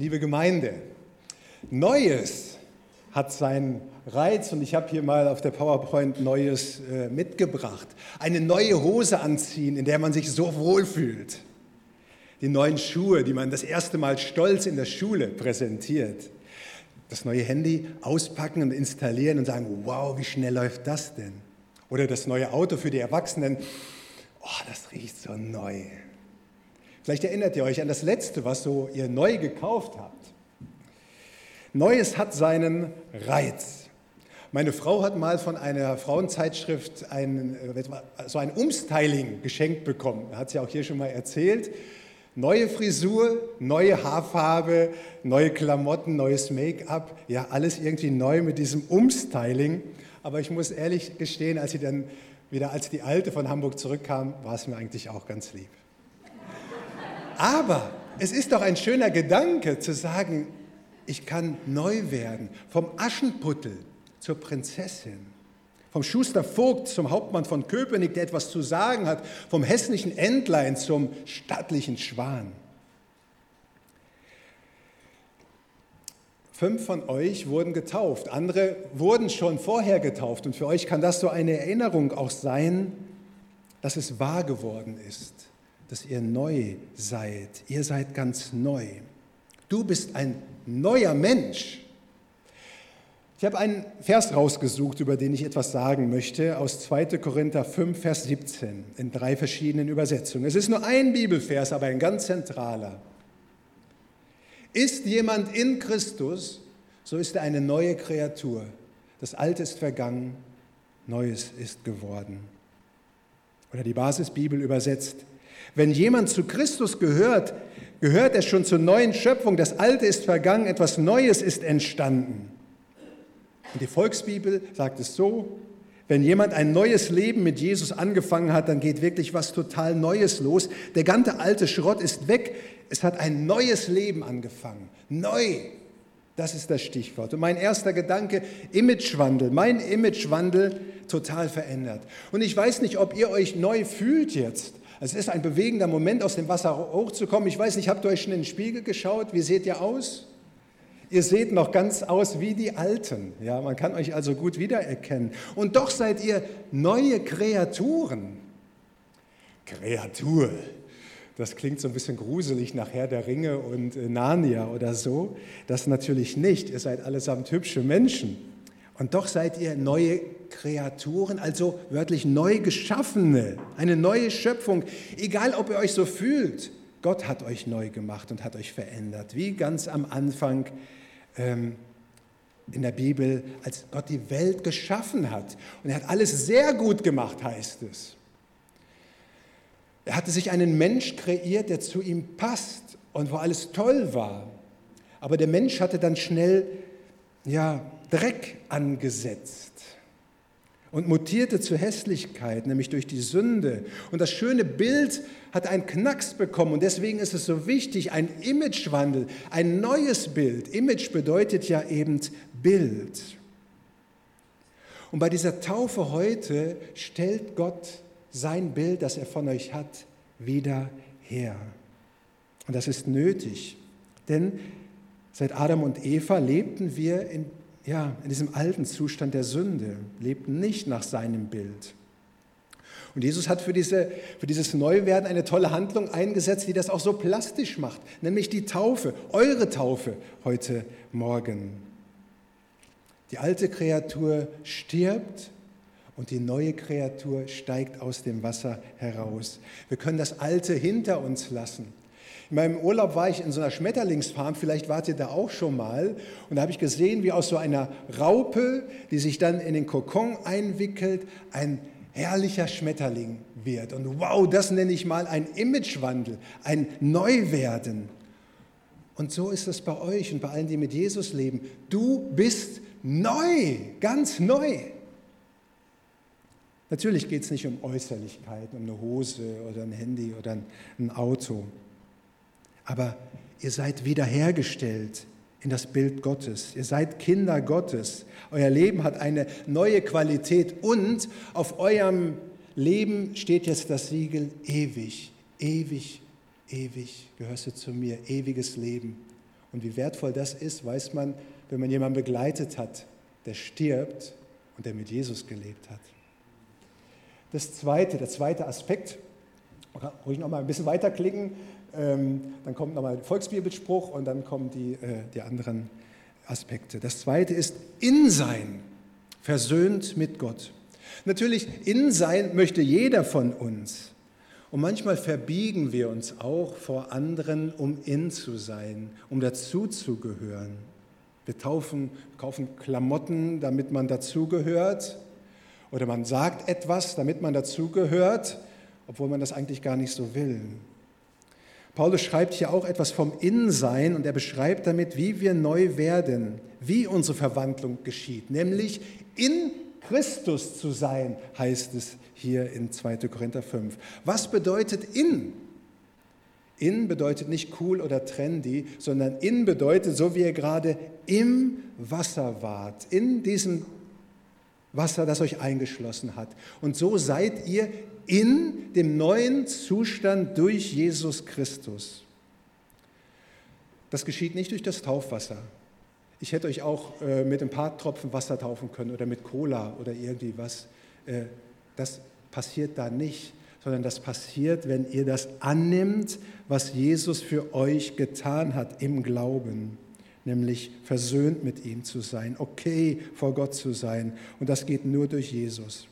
liebe Gemeinde. Neues hat seinen Reiz und ich habe hier mal auf der PowerPoint Neues äh, mitgebracht. Eine neue Hose anziehen, in der man sich so wohl fühlt. Die neuen Schuhe, die man das erste Mal stolz in der Schule präsentiert. Das neue Handy auspacken und installieren und sagen, wow, wie schnell läuft das denn? Oder das neue Auto für die Erwachsenen, oh, das riecht so neu. Vielleicht erinnert ihr euch an das letzte, was so ihr neu gekauft habt. Neues hat seinen Reiz. Meine Frau hat mal von einer Frauenzeitschrift ein, so ein Umstyling geschenkt bekommen. Hat sie auch hier schon mal erzählt. Neue Frisur, neue Haarfarbe, neue Klamotten, neues Make-up. Ja, alles irgendwie neu mit diesem Umstyling. Aber ich muss ehrlich gestehen, als sie dann wieder als die alte von Hamburg zurückkam, war es mir eigentlich auch ganz lieb. Aber es ist doch ein schöner Gedanke zu sagen, ich kann neu werden, vom Aschenputtel zur Prinzessin, vom Schuster Vogt zum Hauptmann von Köpenick, der etwas zu sagen hat, vom hässlichen Entlein zum stattlichen Schwan. Fünf von euch wurden getauft, andere wurden schon vorher getauft. Und für euch kann das so eine Erinnerung auch sein, dass es wahr geworden ist dass ihr neu seid. Ihr seid ganz neu. Du bist ein neuer Mensch. Ich habe einen Vers rausgesucht, über den ich etwas sagen möchte, aus 2. Korinther 5, Vers 17, in drei verschiedenen Übersetzungen. Es ist nur ein Bibelvers, aber ein ganz zentraler. Ist jemand in Christus, so ist er eine neue Kreatur. Das Alte ist vergangen, Neues ist geworden. Oder die Basisbibel übersetzt, wenn jemand zu Christus gehört, gehört er schon zur neuen Schöpfung. Das Alte ist vergangen, etwas Neues ist entstanden. Und die Volksbibel sagt es so, wenn jemand ein neues Leben mit Jesus angefangen hat, dann geht wirklich was total Neues los. Der ganze alte Schrott ist weg. Es hat ein neues Leben angefangen. Neu. Das ist das Stichwort. Und mein erster Gedanke, Imagewandel. Mein Imagewandel total verändert. Und ich weiß nicht, ob ihr euch neu fühlt jetzt. Es ist ein bewegender Moment, aus dem Wasser hochzukommen. Ich weiß nicht, habt ihr euch schon in den Spiegel geschaut? Wie seht ihr aus? Ihr seht noch ganz aus wie die Alten. Ja, man kann euch also gut wiedererkennen. Und doch seid ihr neue Kreaturen. Kreatur. Das klingt so ein bisschen gruselig nach Herr der Ringe und äh, Narnia oder so. Das natürlich nicht. Ihr seid allesamt hübsche Menschen. Und doch seid ihr neue Kreaturen, also wörtlich neu geschaffene, eine neue Schöpfung. Egal, ob ihr euch so fühlt, Gott hat euch neu gemacht und hat euch verändert. Wie ganz am Anfang ähm, in der Bibel, als Gott die Welt geschaffen hat. Und er hat alles sehr gut gemacht, heißt es. Er hatte sich einen Mensch kreiert, der zu ihm passt und wo alles toll war. Aber der Mensch hatte dann schnell ja, Dreck angesetzt und mutierte zur Hässlichkeit, nämlich durch die Sünde. Und das schöne Bild hat einen Knacks bekommen und deswegen ist es so wichtig, ein Imagewandel, ein neues Bild. Image bedeutet ja eben Bild. Und bei dieser Taufe heute stellt Gott sein Bild, das er von euch hat, wieder her. Und das ist nötig, denn seit Adam und Eva lebten wir in ja, in diesem alten Zustand der Sünde, lebten nicht nach seinem Bild. Und Jesus hat für, diese, für dieses Neuwerden eine tolle Handlung eingesetzt, die das auch so plastisch macht, nämlich die Taufe, eure Taufe heute Morgen. Die alte Kreatur stirbt und die neue Kreatur steigt aus dem Wasser heraus. Wir können das Alte hinter uns lassen. In meinem Urlaub war ich in so einer Schmetterlingsfarm, vielleicht wart ihr da auch schon mal, und da habe ich gesehen, wie aus so einer Raupe, die sich dann in den Kokon einwickelt, ein herrlicher Schmetterling wird. Und wow, das nenne ich mal ein Imagewandel, ein Neuwerden. Und so ist es bei euch und bei allen, die mit Jesus leben. Du bist neu, ganz neu. Natürlich geht es nicht um Äußerlichkeiten, um eine Hose oder ein Handy oder ein Auto aber ihr seid wiederhergestellt in das Bild Gottes. Ihr seid Kinder Gottes. Euer Leben hat eine neue Qualität und auf eurem Leben steht jetzt das Siegel ewig, ewig, ewig gehörst du zu mir, ewiges Leben. Und wie wertvoll das ist, weiß man, wenn man jemanden begleitet hat, der stirbt und der mit Jesus gelebt hat. Das zweite, der zweite Aspekt, ruhig noch mal ein bisschen weiterklicken, ähm, dann kommt nochmal der Volksbibelspruch und dann kommen die, äh, die anderen Aspekte. Das zweite ist In-Sein, versöhnt mit Gott. Natürlich, In-Sein möchte jeder von uns. Und manchmal verbiegen wir uns auch vor anderen, um in zu sein, um dazuzugehören. Wir taufen, kaufen Klamotten, damit man dazugehört. Oder man sagt etwas, damit man dazugehört, obwohl man das eigentlich gar nicht so will. Paulus schreibt hier auch etwas vom Innensein und er beschreibt damit, wie wir neu werden, wie unsere Verwandlung geschieht, nämlich in Christus zu sein, heißt es hier in 2. Korinther 5. Was bedeutet in? In bedeutet nicht cool oder trendy, sondern in bedeutet, so wie ihr gerade im Wasser wart, in diesem Wasser, das euch eingeschlossen hat. Und so seid ihr in dem neuen Zustand durch Jesus Christus. Das geschieht nicht durch das Taufwasser. Ich hätte euch auch äh, mit ein paar Tropfen Wasser taufen können oder mit Cola oder irgendwie was. Äh, das passiert da nicht, sondern das passiert, wenn ihr das annimmt, was Jesus für euch getan hat im Glauben, nämlich versöhnt mit ihm zu sein, okay vor Gott zu sein. Und das geht nur durch Jesus.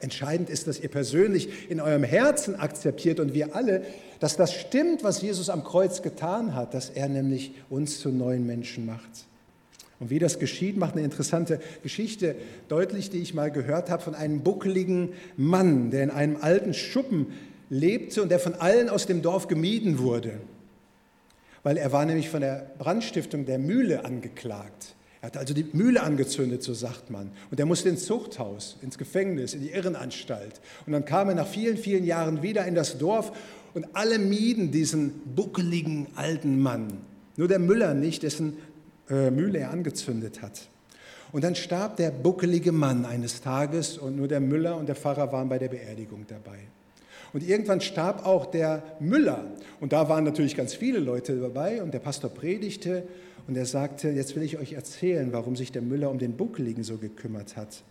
Entscheidend ist, dass ihr persönlich in eurem Herzen akzeptiert und wir alle, dass das stimmt, was Jesus am Kreuz getan hat, dass er nämlich uns zu neuen Menschen macht. Und wie das geschieht, macht eine interessante Geschichte deutlich, die ich mal gehört habe von einem buckeligen Mann, der in einem alten Schuppen lebte und der von allen aus dem Dorf gemieden wurde, weil er war nämlich von der Brandstiftung der Mühle angeklagt. Er hat also die Mühle angezündet, so sagt man. Und er musste ins Zuchthaus, ins Gefängnis, in die Irrenanstalt. Und dann kam er nach vielen, vielen Jahren wieder in das Dorf und alle mieden diesen buckeligen alten Mann. Nur der Müller nicht, dessen äh, Mühle er angezündet hat. Und dann starb der buckelige Mann eines Tages und nur der Müller und der Pfarrer waren bei der Beerdigung dabei. Und irgendwann starb auch der Müller. Und da waren natürlich ganz viele Leute dabei und der Pastor predigte und er sagte, jetzt will ich euch erzählen, warum sich der Müller um den Buckeligen so gekümmert hat.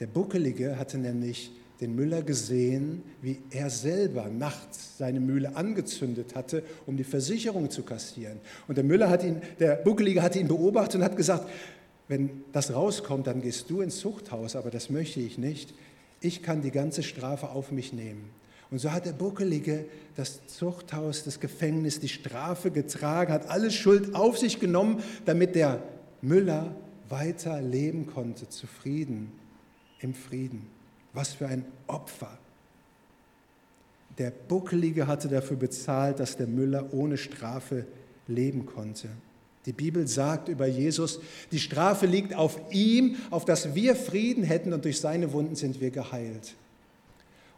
Der Buckelige hatte nämlich den Müller gesehen, wie er selber nachts seine Mühle angezündet hatte, um die Versicherung zu kassieren. Und der Müller hat ihn, der Buckelige hatte ihn beobachtet und hat gesagt, wenn das rauskommt, dann gehst du ins Zuchthaus, aber das möchte ich nicht. Ich kann die ganze Strafe auf mich nehmen. Und so hat der Buckelige das Zuchthaus, das Gefängnis, die Strafe getragen, hat alles Schuld auf sich genommen, damit der Müller weiter leben konnte, zufrieden, im Frieden. Was für ein Opfer. Der Buckelige hatte dafür bezahlt, dass der Müller ohne Strafe leben konnte. Die Bibel sagt über Jesus, die Strafe liegt auf ihm, auf dass wir Frieden hätten und durch seine Wunden sind wir geheilt.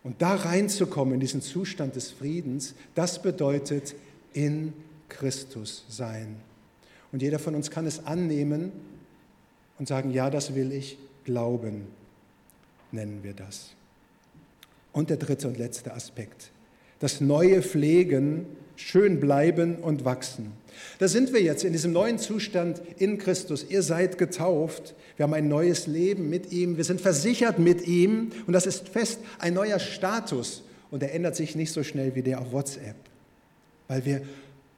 Und da reinzukommen in diesen Zustand des Friedens, das bedeutet in Christus sein. Und jeder von uns kann es annehmen und sagen, ja, das will ich glauben, nennen wir das. Und der dritte und letzte Aspekt, das neue Pflegen, schön bleiben und wachsen. Da sind wir jetzt in diesem neuen Zustand in Christus. Ihr seid getauft. Wir haben ein neues Leben mit ihm. Wir sind versichert mit ihm. Und das ist fest ein neuer Status. Und er ändert sich nicht so schnell wie der auf WhatsApp. Weil wir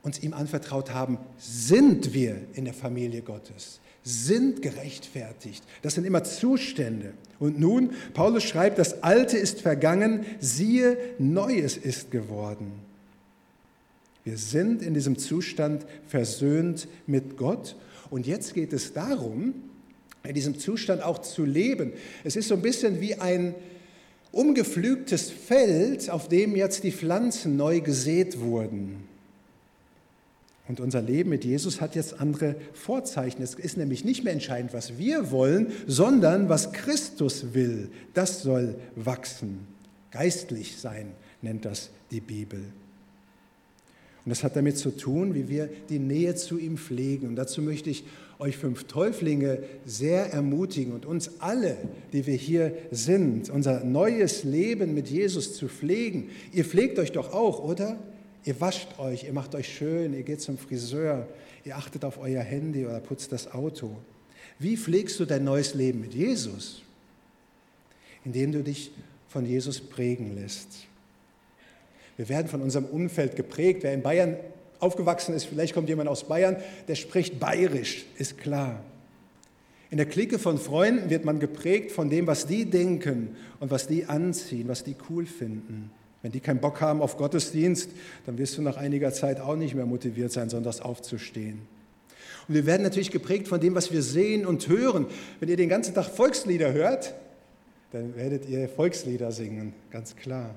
uns ihm anvertraut haben, sind wir in der Familie Gottes, sind gerechtfertigt. Das sind immer Zustände. Und nun, Paulus schreibt, das Alte ist vergangen, siehe, Neues ist geworden. Wir sind in diesem Zustand versöhnt mit Gott. Und jetzt geht es darum, in diesem Zustand auch zu leben. Es ist so ein bisschen wie ein umgepflügtes Feld, auf dem jetzt die Pflanzen neu gesät wurden. Und unser Leben mit Jesus hat jetzt andere Vorzeichen. Es ist nämlich nicht mehr entscheidend, was wir wollen, sondern was Christus will. Das soll wachsen. Geistlich sein nennt das die Bibel. Und das hat damit zu tun, wie wir die Nähe zu ihm pflegen. Und dazu möchte ich euch fünf Täuflinge sehr ermutigen und uns alle, die wir hier sind, unser neues Leben mit Jesus zu pflegen. Ihr pflegt euch doch auch, oder? Ihr wascht euch, ihr macht euch schön, ihr geht zum Friseur, ihr achtet auf euer Handy oder putzt das Auto. Wie pflegst du dein neues Leben mit Jesus? Indem du dich von Jesus prägen lässt. Wir werden von unserem Umfeld geprägt. Wer in Bayern aufgewachsen ist, vielleicht kommt jemand aus Bayern, der spricht bayerisch, ist klar. In der Clique von Freunden wird man geprägt von dem, was die denken und was die anziehen, was die cool finden. Wenn die keinen Bock haben auf Gottesdienst, dann wirst du nach einiger Zeit auch nicht mehr motiviert sein, sonntags aufzustehen. Und wir werden natürlich geprägt von dem, was wir sehen und hören. Wenn ihr den ganzen Tag Volkslieder hört, dann werdet ihr Volkslieder singen, ganz klar.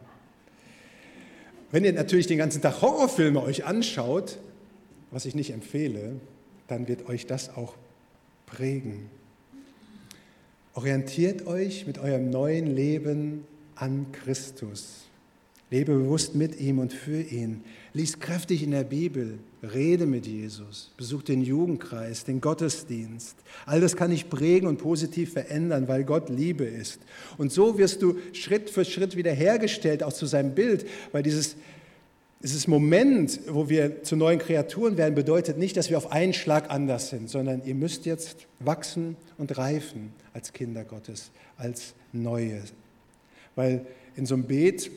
Wenn ihr natürlich den ganzen Tag Horrorfilme euch anschaut, was ich nicht empfehle, dann wird euch das auch prägen. Orientiert euch mit eurem neuen Leben an Christus. Lebe bewusst mit ihm und für ihn. Lies kräftig in der Bibel. Rede mit Jesus. Besuch den Jugendkreis, den Gottesdienst. All das kann dich prägen und positiv verändern, weil Gott Liebe ist. Und so wirst du Schritt für Schritt wiederhergestellt, auch zu seinem Bild, weil dieses, dieses Moment, wo wir zu neuen Kreaturen werden, bedeutet nicht, dass wir auf einen Schlag anders sind, sondern ihr müsst jetzt wachsen und reifen als Kinder Gottes, als Neue. Weil in so einem Beet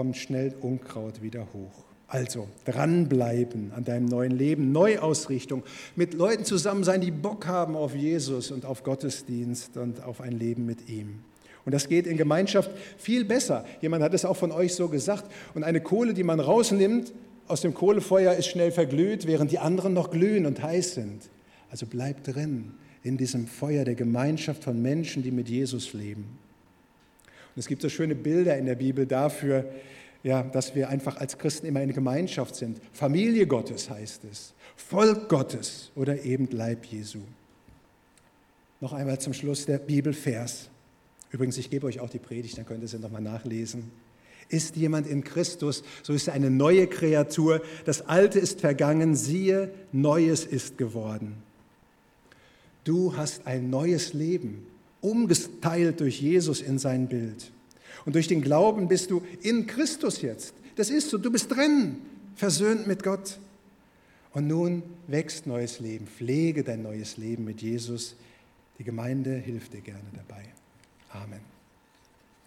kommt schnell Unkraut wieder hoch. Also dranbleiben an deinem neuen Leben, Neuausrichtung, mit Leuten zusammen sein, die Bock haben auf Jesus und auf Gottesdienst und auf ein Leben mit ihm. Und das geht in Gemeinschaft viel besser. Jemand hat es auch von euch so gesagt. Und eine Kohle, die man rausnimmt aus dem Kohlefeuer, ist schnell verglüht, während die anderen noch glühen und heiß sind. Also bleib drin in diesem Feuer der Gemeinschaft von Menschen, die mit Jesus leben. Und es gibt so schöne Bilder in der Bibel dafür, ja, dass wir einfach als Christen immer eine Gemeinschaft sind. Familie Gottes heißt es, Volk Gottes oder eben Leib Jesu. Noch einmal zum Schluss der Bibelvers. Übrigens, ich gebe euch auch die Predigt, dann könnt ihr sie nochmal nachlesen. Ist jemand in Christus, so ist er eine neue Kreatur. Das Alte ist vergangen, siehe, Neues ist geworden. Du hast ein neues Leben umgeteilt durch Jesus in sein Bild. Und durch den Glauben bist du in Christus jetzt. Das ist so, du bist drin, versöhnt mit Gott. Und nun wächst neues Leben, pflege dein neues Leben mit Jesus. Die Gemeinde hilft dir gerne dabei. Amen.